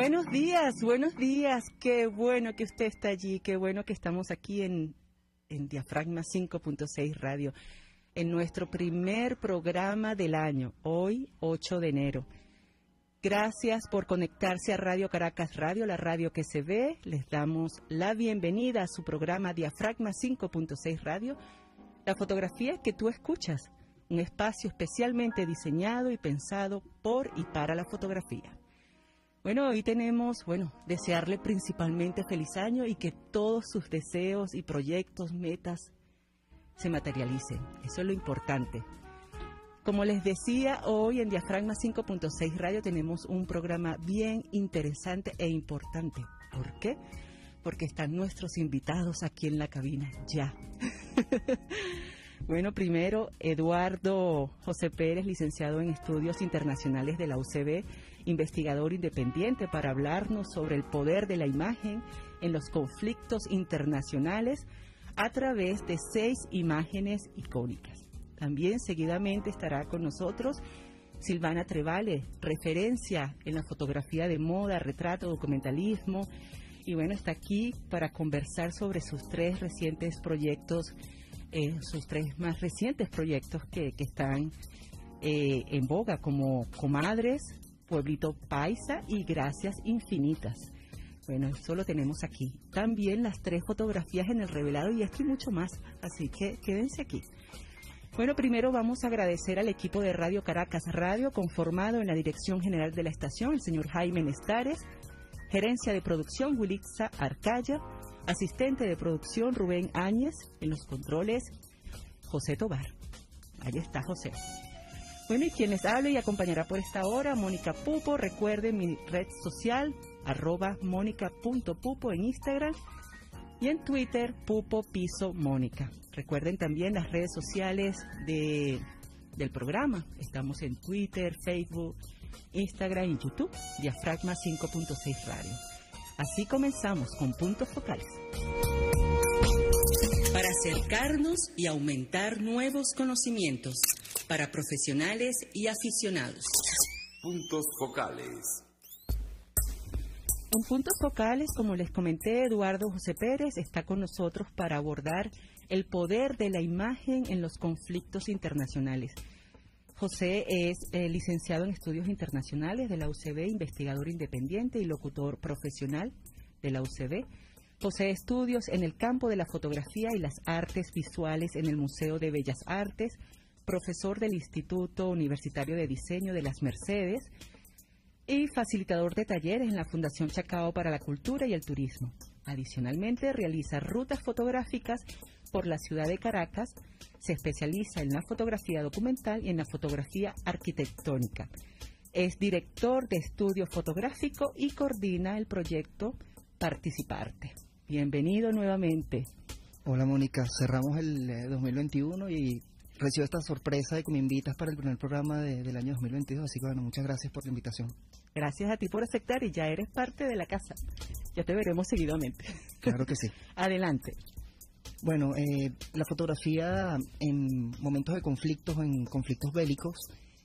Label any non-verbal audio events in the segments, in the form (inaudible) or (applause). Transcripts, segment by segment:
Buenos días, buenos días. Qué bueno que usted está allí, qué bueno que estamos aquí en, en Diafragma 5.6 Radio, en nuestro primer programa del año, hoy 8 de enero. Gracias por conectarse a Radio Caracas Radio, la radio que se ve. Les damos la bienvenida a su programa Diafragma 5.6 Radio, la fotografía que tú escuchas, un espacio especialmente diseñado y pensado por y para la fotografía. Bueno, hoy tenemos, bueno, desearle principalmente feliz año y que todos sus deseos y proyectos, metas se materialicen. Eso es lo importante. Como les decía, hoy en Diafragma 5.6 Radio tenemos un programa bien interesante e importante. ¿Por qué? Porque están nuestros invitados aquí en la cabina, ya. (laughs) bueno, primero, Eduardo José Pérez, licenciado en Estudios Internacionales de la UCB, investigador independiente para hablarnos sobre el poder de la imagen en los conflictos internacionales a través de seis imágenes icónicas. También seguidamente estará con nosotros Silvana Trevale, referencia en la fotografía de moda, retrato, documentalismo. Y bueno, está aquí para conversar sobre sus tres recientes proyectos, eh, sus tres más recientes proyectos que, están eh, en boga, como Comadres, Pueblito Paisa y Gracias Infinitas. Bueno, eso lo tenemos aquí. También las tres fotografías en el revelado y aquí mucho más. Así que quédense aquí. Bueno, primero vamos a agradecer al equipo de Radio Caracas Radio, conformado en la dirección general de la estación, el señor Jaime Nestares, gerencia de producción Wilixa Arcaya, asistente de producción Rubén Áñez, en los controles José Tobar. Ahí está José. Bueno, y quien les habla y acompañará por esta hora, Mónica Pupo. Recuerden mi red social, arroba mónica.pupo en Instagram y en Twitter, Pupo Piso Mónica. Recuerden también las redes sociales de, del programa. Estamos en Twitter, Facebook, Instagram y YouTube, Diafragma 5.6 Radio. Así comenzamos con puntos focales. Para acercarnos y aumentar nuevos conocimientos para profesionales y aficionados. Puntos focales. En puntos focales, como les comenté, Eduardo José Pérez está con nosotros para abordar el poder de la imagen en los conflictos internacionales. José es eh, licenciado en estudios internacionales de la UCB, investigador independiente y locutor profesional de la UCB. Posee estudios en el campo de la fotografía y las artes visuales en el Museo de Bellas Artes, profesor del Instituto Universitario de Diseño de las Mercedes, y facilitador de talleres en la Fundación Chacao para la Cultura y el Turismo. Adicionalmente, realiza rutas fotográficas por la ciudad de Caracas, se especializa en la fotografía documental y en la fotografía arquitectónica. Es director de estudio fotográfico y coordina el proyecto Participarte. Bienvenido nuevamente. Hola Mónica, cerramos el 2021 eh, y recibo esta sorpresa de que me invitas para el primer programa del año 2022, así que bueno, muchas gracias por la invitación. Gracias a ti por aceptar y ya eres parte de la casa. Ya te veremos seguidamente. Claro que sí. (laughs) Adelante. Bueno, eh, la fotografía en momentos de conflictos, en conflictos bélicos,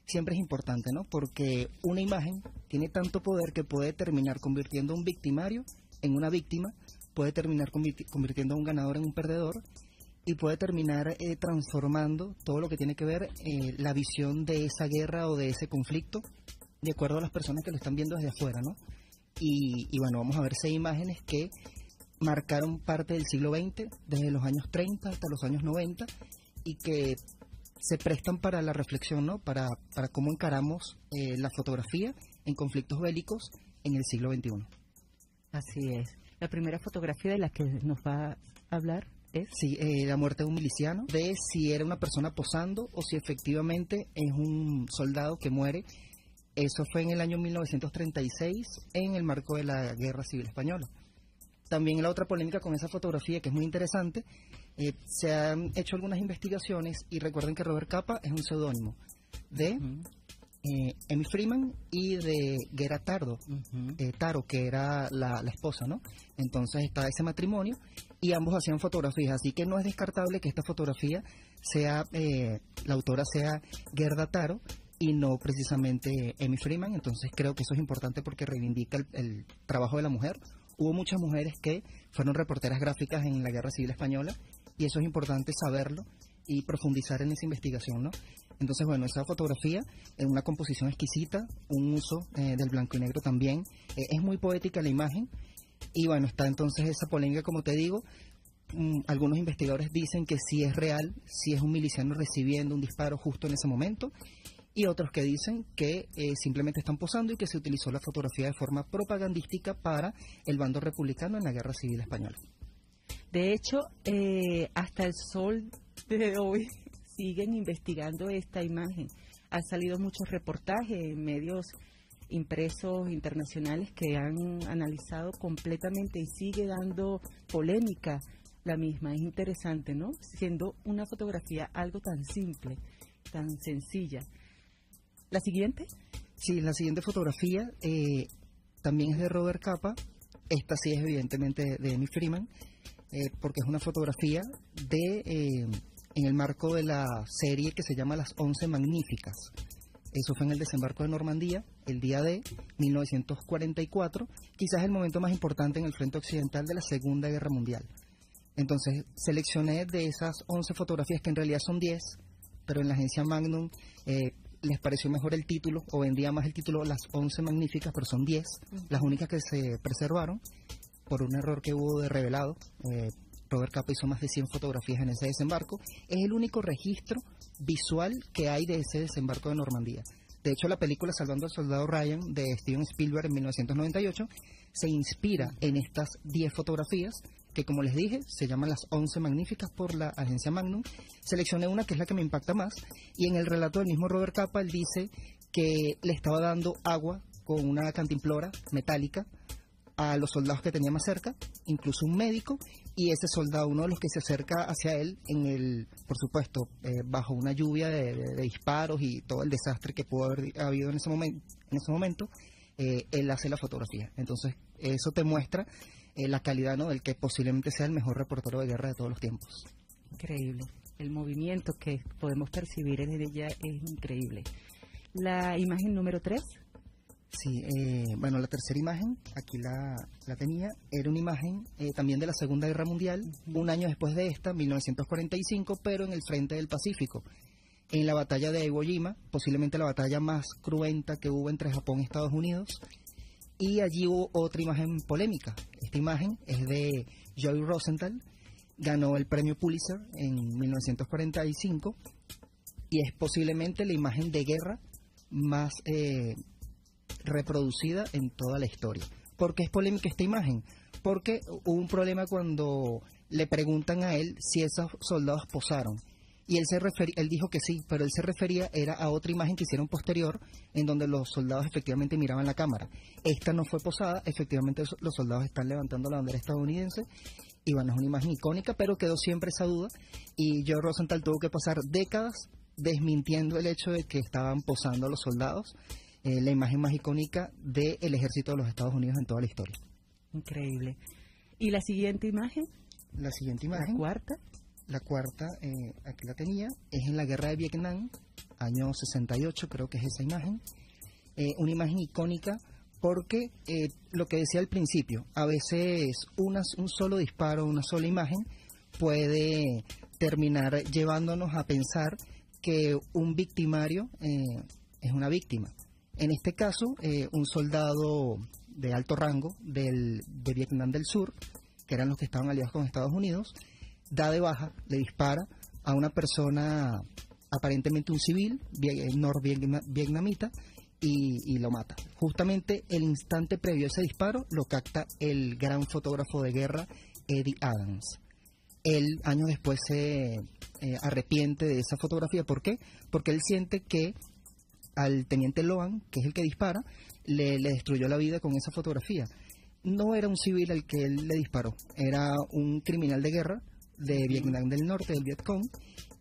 siempre es importante, ¿no? Porque una imagen tiene tanto poder que puede terminar convirtiendo a un victimario en una víctima, puede terminar convirtiendo a un ganador en un perdedor y puede terminar eh, transformando todo lo que tiene que ver eh, la visión de esa guerra o de ese conflicto de acuerdo a las personas que lo están viendo desde afuera, ¿no? Y, bueno, vamos a ver seis imágenes que marcaron parte del siglo XX, desde los años 30 hasta los años 90, y que se prestan para la reflexión, ¿no? Para, para cómo encaramos eh, la fotografía en conflictos bélicos en el siglo XXI. Así es. La primera fotografía de la que nos va a hablar es... Sí, eh, la muerte de un miliciano, de si era una persona posando o si efectivamente es un soldado que muere eso fue en el año 1936 en el marco de la Guerra Civil Española. También la otra polémica con esa fotografía, que es muy interesante, eh, se han hecho algunas investigaciones y recuerden que Robert Capa es un seudónimo de eh, Emmy Freeman y de Gera Tardo, eh, Taro, que era la, la, esposa, ¿no? Entonces está ese matrimonio y ambos hacían fotografías, así que no es descartable que esta fotografía sea, la autora sea Gerda Taro, y no precisamente Amy Freeman. Entonces creo que eso es importante porque reivindica el, el trabajo de la mujer. Hubo muchas mujeres que fueron reporteras gráficas en la Guerra Civil Española y eso es importante saberlo y profundizar en esa investigación, ¿no? Entonces, bueno, esa fotografía es una composición exquisita, un uso eh, del blanco y negro también. Eh, es muy poética la imagen. Y bueno, está entonces esa polémica, como te digo. Mm, algunos investigadores dicen que sí es real, si es un miliciano recibiendo un disparo justo en ese momento. Y otros que dicen que eh, simplemente están posando y que se utilizó la fotografía de forma propagandística para el bando republicano en la Guerra Civil Española. De hecho, hasta el sol de hoy (laughs) siguen investigando esta imagen. Han salido muchos reportajes en medios impresos internacionales que han analizado completamente y sigue dando polémica la misma. Es interesante, ¿no? Siendo una fotografía algo tan simple, tan sencilla. ¿La siguiente? Sí, la siguiente fotografía eh, también es de Robert Capa. Esta sí es evidentemente de Amy Freeman, eh, porque es una fotografía de... Eh, en el marco de la serie que se llama Las Once Magníficas. Eso fue en el desembarco de Normandía, el día de 1944, quizás el momento más importante en el frente occidental de la Segunda Guerra Mundial. Entonces seleccioné de esas 11 fotografías, que en realidad son 10, pero en la agencia Magnum eh, les pareció mejor el título, o vendía más el título Las 11 Magníficas, pero son 10, las únicas que se preservaron por un error que hubo de revelado. Eh, Robert Capa hizo más de 100 fotografías en ese desembarco. Es el único registro visual que hay de ese desembarco de Normandía. De hecho, la película Salvando al Soldado Ryan de Steven Spielberg en 1998 se inspira en estas 10 fotografías que, como les dije, se llaman las 11 magníficas por la agencia Magnum. Seleccioné una que es la que me impacta más y en el relato del mismo Robert Capa él dice que le estaba dando agua con una cantimplora metálica a los soldados que tenía más cerca, incluso un médico, y ese soldado, uno de los que se acerca hacia él, en el, por supuesto, eh, bajo una lluvia de, disparos y todo el desastre que pudo haber habido en ese momento, en ese momento eh, él hace la fotografía. Entonces, eso te muestra eh, la calidad ¿no? del que posiblemente sea el mejor reportero de guerra de todos los tiempos. Increíble. El movimiento que podemos percibir en ella es increíble. La imagen número 3. Sí, eh, bueno, la tercera imagen, aquí la, la tenía, era una imagen eh, también de la Segunda Guerra Mundial, un año después de esta, 1945, pero en el frente del Pacífico, en la batalla de Iwo Jima, posiblemente la batalla más cruenta que hubo entre Japón y Estados Unidos, y allí hubo otra imagen polémica. Esta imagen es de Joy Rosenthal, ganó el premio Pulitzer en 1945 y es posiblemente la imagen de guerra más eh, reproducida en toda la historia. ¿Por qué es polémica esta imagen? Porque hubo un problema cuando le preguntan a él si esos soldados posaron. Y él, se él dijo que sí, pero él se refería era a otra imagen que hicieron posterior, en donde los soldados efectivamente miraban la cámara. Esta no fue posada, efectivamente los soldados están levantando la bandera estadounidense, y bueno, es una imagen icónica, pero quedó siempre esa duda, y Joe Rosenthal tuvo que pasar décadas desmintiendo el hecho de que estaban posando los soldados, eh, la imagen más icónica del ejército de los Estados Unidos en toda la historia. Increíble. ¿Y la siguiente imagen? La siguiente imagen. La cuarta. La cuarta, eh, aquí la tenía, es en la guerra de Vietnam, año 68, creo que es esa imagen. Eh, una imagen icónica porque lo que decía al principio, a veces un solo disparo, una sola imagen puede terminar llevándonos a pensar que un victimario es una víctima. En este caso, eh, un soldado de alto rango del, de Vietnam del Sur, que eran los que estaban aliados con Estados Unidos, da de baja, le dispara a una persona, aparentemente un civil, eh, norvietnamita, y, y, lo mata. Justamente el instante previo a ese disparo lo capta el gran fotógrafo de guerra Eddie Adams. Él años después se eh, arrepiente de esa fotografía. ¿Por qué? Porque él siente que al teniente Loan, que es el que dispara, le, destruyó la vida con esa fotografía. No era un civil al que él le disparó, era un criminal de guerra de Vietnam del Norte, del Vietcong,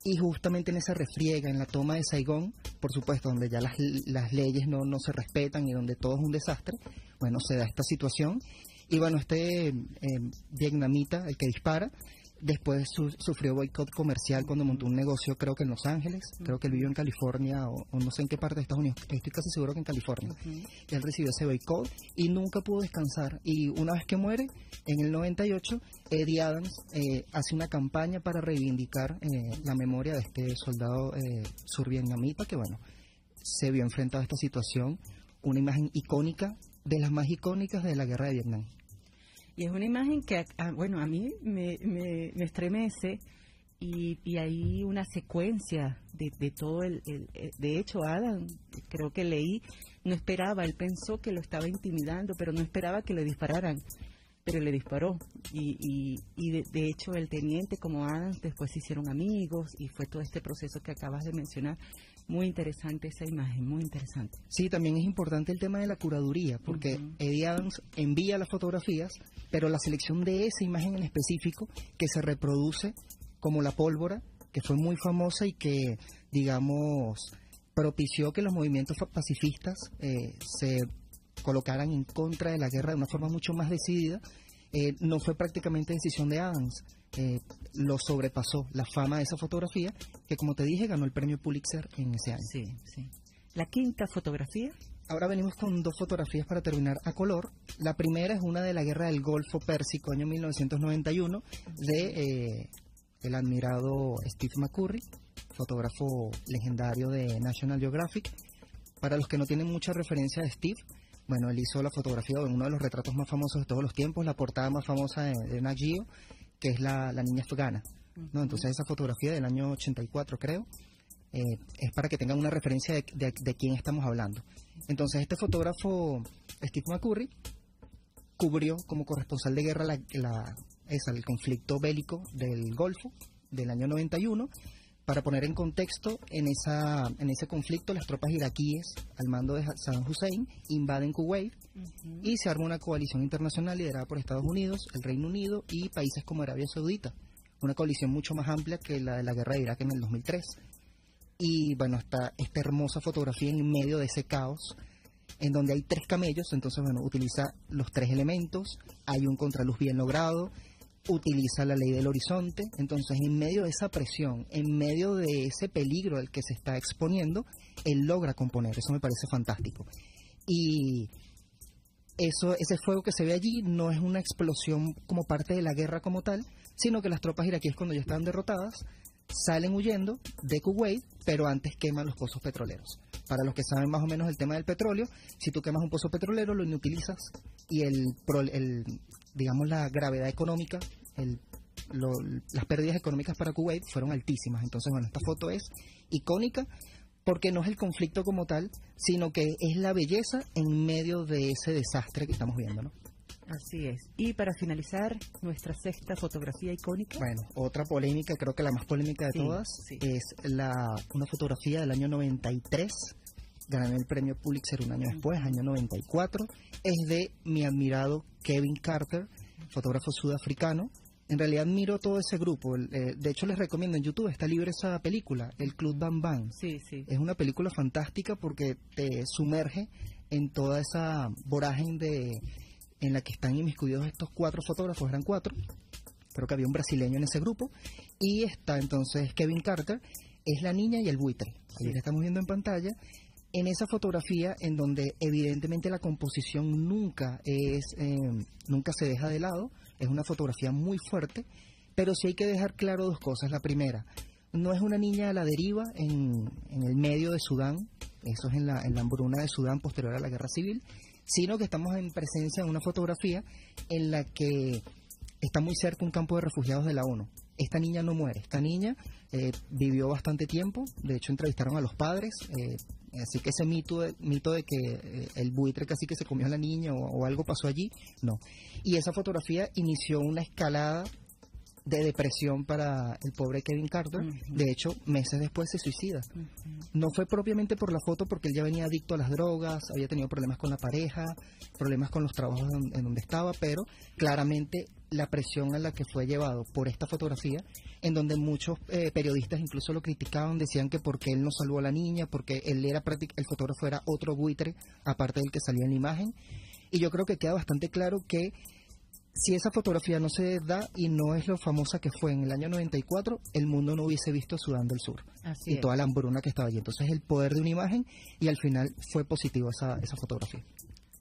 y justamente en esa refriega, en la toma de Saigón, por supuesto, donde ya las, leyes no, se respetan y donde todo es un desastre, bueno, se da esta situación. Y bueno, este eh, vietnamita, el que dispara, Después sufrió boicot comercial cuando montó un negocio, creo que en Los Ángeles, creo que él vivió en California o, no sé en qué parte de Estados Unidos, estoy casi seguro que en California. Él recibió ese boicot y nunca pudo descansar. Y una vez que muere, en el 98, Eddie Adams eh, hace una campaña para reivindicar eh, la memoria de este soldado eh, survietnamita que, bueno, se vio enfrentado a esta situación, una imagen icónica, de las más icónicas de la guerra de Vietnam. Y es una imagen que, bueno, a mí me, me, estremece y, y, hay una secuencia de, de todo el, De hecho, Adam, creo que leí, no esperaba, él pensó que lo estaba intimidando, pero no esperaba que le dispararan, pero le disparó. Y, y, y de, de, hecho, el teniente como Adam después se hicieron amigos y fue todo este proceso que acabas de mencionar. Muy interesante esa imagen, muy interesante. Sí, también es importante el tema de la curaduría, porque Eddie Adams envía las fotografías, pero la selección de esa imagen en específico que se reproduce como la pólvora, que fue muy famosa y que, digamos, propició que los movimientos pacifistas eh, se colocaran en contra de la guerra de una forma mucho más decidida, eh, no fue prácticamente decisión de Adams eh, lo sobrepasó la fama de esa fotografía, que como te dije ganó el premio Pulitzer en ese año. Sí, sí. La quinta fotografía. Ahora venimos con dos fotografías para terminar a color. La primera es una de la Guerra del Golfo Pérsico, año 1991, de eh, el admirado Steve McCurry, fotógrafo legendario de National Geographic. Para los que no tienen mucha referencia de Steve, bueno, él hizo la fotografía de uno de los retratos más famosos de todos los tiempos, la portada más famosa de, de Nat que es la, niña afgana. ¿no? Entonces esa fotografía del año 84 creo, eh, es para que tengan una referencia de, de, quién estamos hablando. Entonces este fotógrafo, Steve McCurry, cubrió como corresponsal de guerra la, la, el conflicto bélico del Golfo del año 91 para poner en contexto, en, esa, en ese conflicto las tropas iraquíes al mando de Saddam Hussein invaden Kuwait y se arma una coalición internacional liderada por Estados Unidos, el Reino Unido y países como Arabia Saudita. Una coalición mucho más amplia que la de la guerra de Irak en el 2003. Y bueno, está esta hermosa fotografía en medio de ese caos en donde hay tres camellos, entonces bueno, utiliza los tres elementos, hay un contraluz bien logrado, utiliza la ley del horizonte, entonces en medio de esa presión, en medio de ese peligro al que se está exponiendo, él logra componer, eso me parece fantástico. Y eso, ese fuego que se ve allí no es una explosión como parte de la guerra como tal, sino que las tropas iraquíes cuando ya están derrotadas salen huyendo de Kuwait, pero antes queman los pozos petroleros. Para los que saben más o menos el tema del petróleo, si tú quemas un pozo petrolero lo inutilizas y el, el digamos, la gravedad económica, las pérdidas económicas para Kuwait fueron altísimas. Entonces, bueno, esta foto es icónica porque no es el conflicto como tal, sino que es la belleza en medio de ese desastre que estamos viendo, ¿no? Así es. Y para finalizar, nuestra sexta fotografía icónica. Bueno, otra polémica, creo que la más polémica de todas, es la, una fotografía del año 93 ganó el premio Pulitzer un año después, año 94, es de mi admirado Kevin Carter, fotógrafo sudafricano. En realidad miro todo ese grupo. Eh, de hecho, les recomiendo en YouTube, está libre esa película, El Club Bam Bam. Sí, sí. Es una película fantástica porque te sumerge en toda esa vorágine de, en la que están inmiscuidos estos cuatro fotógrafos, eran cuatro. Creo que había un brasileño en ese grupo. Y está entonces Kevin Carter, es la niña y el buitre. Ahí estamos viendo en pantalla en esa fotografía en donde evidentemente la composición nunca es eh, nunca se deja de lado es una fotografía muy fuerte pero sí hay que dejar claro dos cosas la primera no es una niña a la deriva en, el medio de Sudán eso es en la, en la hambruna de Sudán posterior a la guerra civil sino que estamos en presencia de una fotografía en la que está muy cerca un campo de refugiados de la ONU esta niña no muere. Esta niña eh, vivió bastante tiempo. De hecho, entrevistaron a los padres. Eh, así que ese mito de, mito de que eh, el buitre casi que se comió a la niña o, algo pasó allí, no. Y esa fotografía inició una escalada de depresión para el pobre Kevin Carter. De hecho, meses después se suicida. No fue propiamente por la foto porque él ya venía adicto a las drogas, había tenido problemas con la pareja, problemas con los trabajos en donde estaba, pero claramente la presión a la que fue llevado por esta fotografía, en donde muchos eh, periodistas incluso lo criticaban, decían que porque él no salvó a la niña, porque él era el fotógrafo era otro buitre, aparte del que salía en la imagen. Y yo creo que queda bastante claro que si esa fotografía no se da y no es lo famosa que fue en el año 94, el mundo no hubiese visto Sudán del Sur Así y es. toda la hambruna que estaba allí. Entonces el poder de una imagen y al final fue positivo esa, esa fotografía.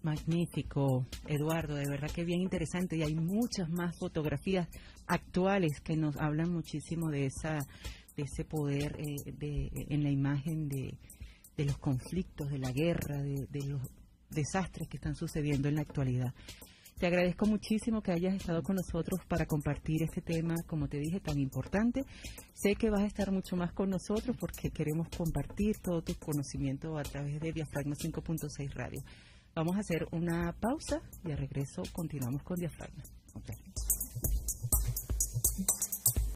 Magnífico, Eduardo, de verdad que bien interesante y hay muchas más fotografías actuales que nos hablan muchísimo de esa de ese poder eh, de, en la imagen de, de los conflictos, de la guerra, de, de los desastres que están sucediendo en la actualidad. Te agradezco muchísimo que hayas estado con nosotros para compartir este tema, como te dije, tan importante. Sé que vas a estar mucho más con nosotros porque queremos compartir todo tu conocimiento a través de Diafragma 5.6 Radio. Vamos a hacer una pausa y a regreso continuamos con Diafragma.